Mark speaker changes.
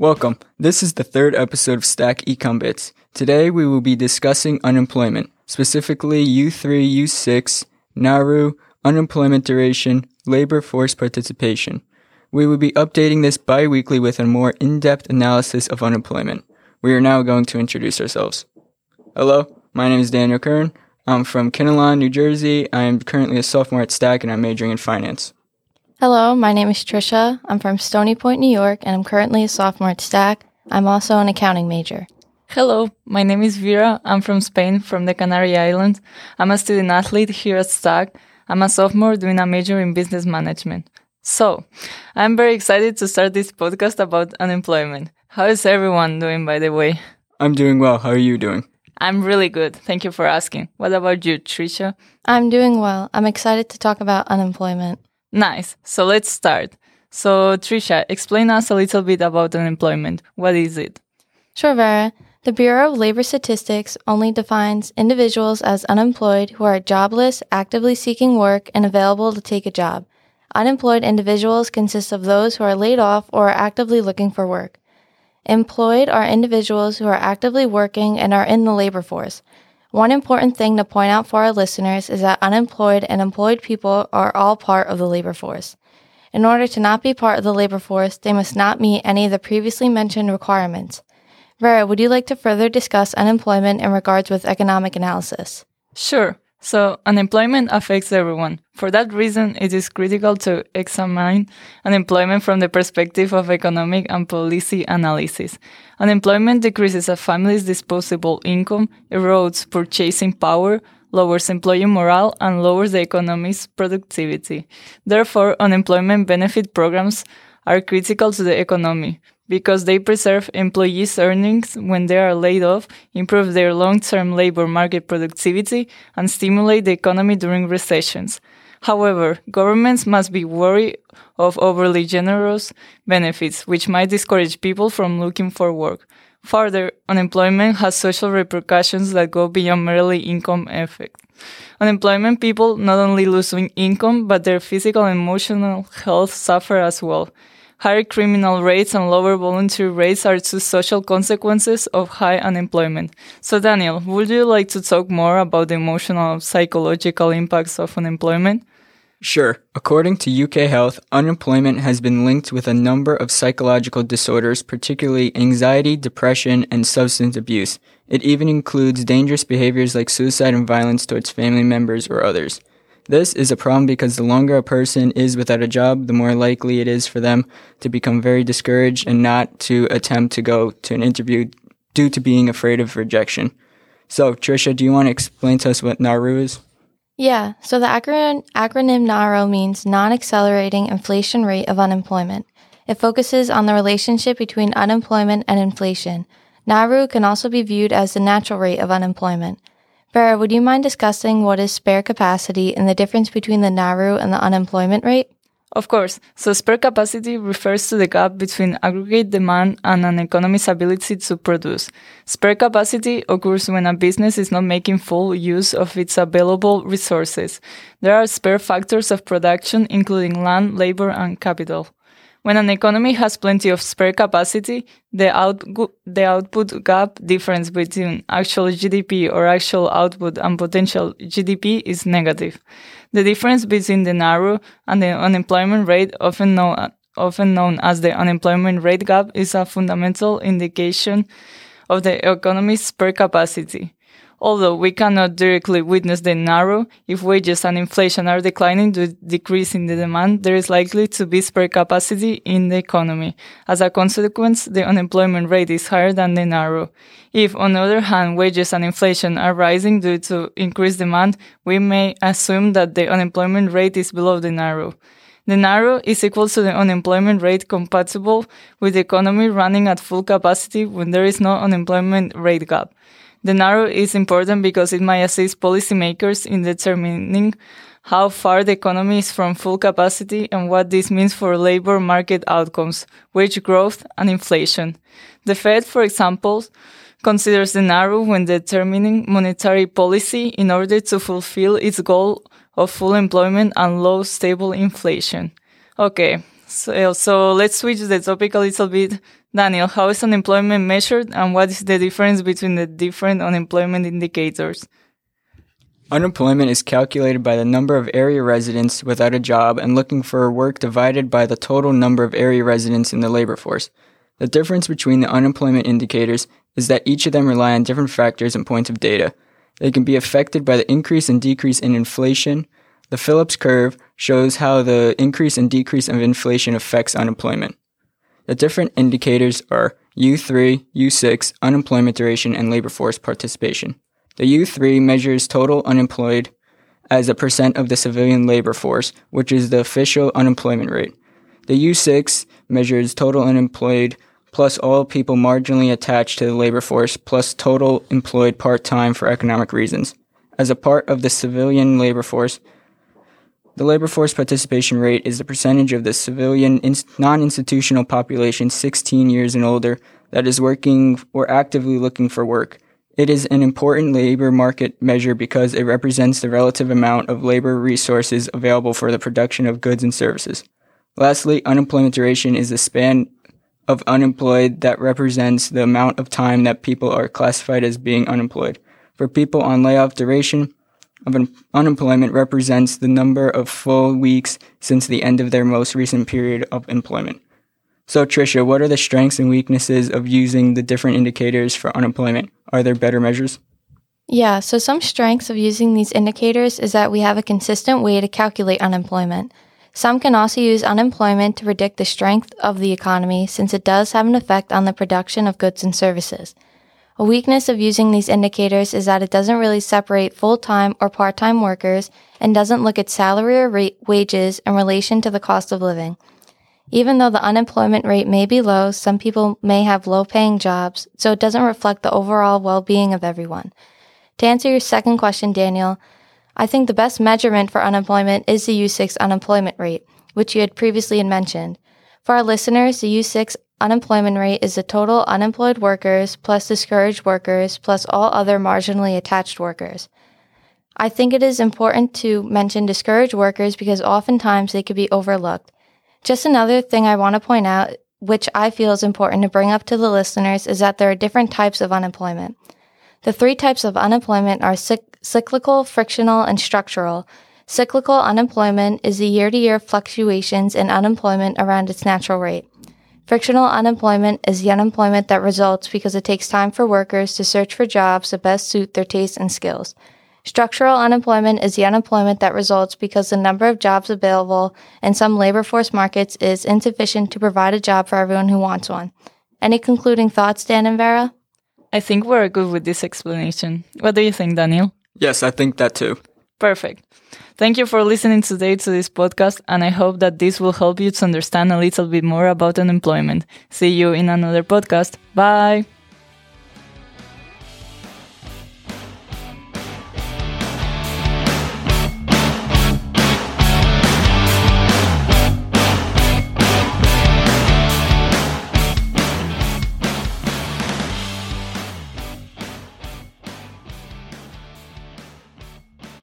Speaker 1: Welcome. This is the third episode of Stack Econ Bits. Today we will be discussing unemployment, specifically U3, U6, NAIRU, unemployment duration, labor force participation. We will be updating this bi-weekly with a more in-depth analysis of unemployment. We are now going to introduce ourselves. Hello, my name is Daniel Kern. I'm from Kinnelon, New Jersey. I am currently a sophomore at Stack and I'm majoring in finance.
Speaker 2: Hello, my name is Trisha. I'm from Stony Point, New York, and I'm currently a sophomore at Stack. I'm also an accounting major.
Speaker 3: Hello, my name is Vera. I'm from Spain, from the Canary Islands. I'm a student athlete here at Stack. I'm a sophomore doing a major in business management. So, I'm very excited to start this podcast about unemployment. How is everyone doing, by the way?
Speaker 1: I'm doing well. How are you doing?
Speaker 3: I'm really good. Thank you for asking. What about you, Trisha?
Speaker 2: I'm doing well. I'm excited to talk about unemployment.
Speaker 3: Nice. So let's start. So, Trisha, explain us a little bit about unemployment. What is it?
Speaker 2: Sure, Vera. The Bureau of Labor Statistics only defines individuals as unemployed who are jobless, actively seeking work, and available to take a job. Unemployed individuals consist of those who are laid off or are actively looking for work. Employed are individuals who are actively working and are in the labor force. One important thing to point out for our listeners is that unemployed and employed people are all part of the labor force. In order to not be part of the labor force, they must not meet any of the previously mentioned requirements. Vera, would you like to further discuss unemployment in regards with economic analysis?
Speaker 3: Sure. So, unemployment affects everyone. For that reason, it is critical to examine unemployment from the perspective of economic and policy analysis. Unemployment decreases a family's disposable income, erodes purchasing power, lowers employee morale, and lowers the economy's productivity. Therefore, unemployment benefit programs are critical to the economy because they preserve employees' earnings when they are laid off, improve their long-term labor market productivity, and stimulate the economy during recessions. However, governments must be wary of overly generous benefits, which might discourage people from looking for work. Further, unemployment has social repercussions that go beyond merely income effect. Unemployment people not only lose income, but their physical and emotional health suffer as well. Higher criminal rates and lower voluntary rates are two social consequences of high unemployment. So, Daniel, would you like to talk more about the emotional psychological impacts of unemployment?
Speaker 1: Sure. According to UK Health, unemployment has been linked with a number of psychological disorders, particularly anxiety, depression, and substance abuse. It even includes dangerous behaviors like suicide and violence towards family members or others. This is a problem because the longer a person is without a job, the more likely it is for them to become very discouraged and not to attempt to go to an interview due to being afraid of rejection. So, Trisha, do you want to explain to us what NAIRU is?
Speaker 2: Yeah, so the acronym, acronym NAIRU means Non Accelerating Inflation Rate of Unemployment. It focuses on the relationship between unemployment and inflation. NAIRU can also be viewed as the natural rate of unemployment. Vera, would you mind discussing what is spare capacity and the difference between the NAIRU and the unemployment rate?
Speaker 3: Of course. So spare capacity refers to the gap between aggregate demand and an economy's ability to produce. Spare capacity occurs when a business is not making full use of its available resources. There are spare factors of production, including land, labor, and capital. When an economy has plenty of spare capacity, the, outgo- the output gap difference between actual GDP or actual output and potential GDP is negative. The difference between the NAIRU and the unemployment rate, often known, often known as the unemployment rate gap, is a fundamental indication of the economy's spare capacity. Although we cannot directly witness the NAIRU, if wages and inflation are declining due to decrease in the demand, there is likely to be spare capacity in the economy. As a consequence, the unemployment rate is higher than the NAIRU. If, on the other hand, wages and inflation are rising due to increased demand, we may assume that the unemployment rate is below the NAIRU. The NAIRU is equal to the unemployment rate compatible with the economy running at full capacity when there is no unemployment rate gap. The NAIRU is important because it might assist policymakers in determining how far the economy is from full capacity and what this means for labor market outcomes, wage growth, and inflation. The Fed, for example, considers the NAIRU when determining monetary policy in order to fulfill its goal of full employment and low stable inflation. Okay, so, so let's switch the topic a little bit Daniel, how is unemployment measured and what is the difference between the different unemployment indicators?
Speaker 1: Unemployment is calculated by the number of area residents without a job and looking for work divided by the total number of area residents in the labor force. The difference between the unemployment indicators is that each of them rely on different factors and points of data. They can be affected by the increase and decrease in inflation. The Phillips curve shows how the increase and decrease of inflation affects unemployment. The different indicators are U3, U6, unemployment duration, and labor force participation. The U3 measures total unemployed as a percent of the civilian labor force, which is the official unemployment rate. The U6 measures total unemployed plus all people marginally attached to the labor force plus total employed part time for economic reasons. As a part of the civilian labor force, the labor force participation rate is the percentage of the civilian non institutional population 16 years and older that is working or actively looking for work. It is an important labor market measure because it represents the relative amount of labor resources available for the production of goods and services. Lastly, unemployment duration is the span of unemployed that represents the amount of time that people are classified as being unemployed. For people on layoff, duration of un- unemployment represents the number of full weeks since the end of their most recent period of employment. So, Trisha, what are the strengths and weaknesses of using the different indicators for unemployment? Are there better measures?
Speaker 2: Yeah, so some strengths of using these indicators is that we have a consistent way to calculate unemployment. Some can also use unemployment to predict the strength of the economy since it does have an effect on the production of goods and services. A weakness of using these indicators is that it doesn't really separate full-time or part-time workers and doesn't look at salary or rate wages in relation to the cost of living. Even though the unemployment rate may be low, some people may have low paying jobs, so it doesn't reflect the overall well being of everyone. To answer your second question, Daniel, I think the best measurement for unemployment is the U6 unemployment rate, which you had previously mentioned. For our listeners, the U6 unemployment rate is the total unemployed workers plus discouraged workers plus all other marginally attached workers. I think it is important to mention discouraged workers because oftentimes they could be overlooked. Just another thing I want to point out, which I feel is important to bring up to the listeners, is that there are different types of unemployment. The three types of unemployment are cyclical, frictional, and structural. Cyclical unemployment is the year to year fluctuations in unemployment around its natural rate. Frictional unemployment is the unemployment that results because it takes time for workers to search for jobs that best suit their tastes and skills. Structural unemployment is the unemployment that results because the number of jobs available in some labor force markets is insufficient to provide a job for everyone who wants one. Any concluding thoughts, Dan and Vera?
Speaker 3: I think we're good with this explanation. What do you think, Daniel?
Speaker 1: Yes, I think that too.
Speaker 3: Perfect. Thank you for listening today to this podcast, and I hope that this will help you to understand a little bit more about unemployment. See you in another podcast. Bye.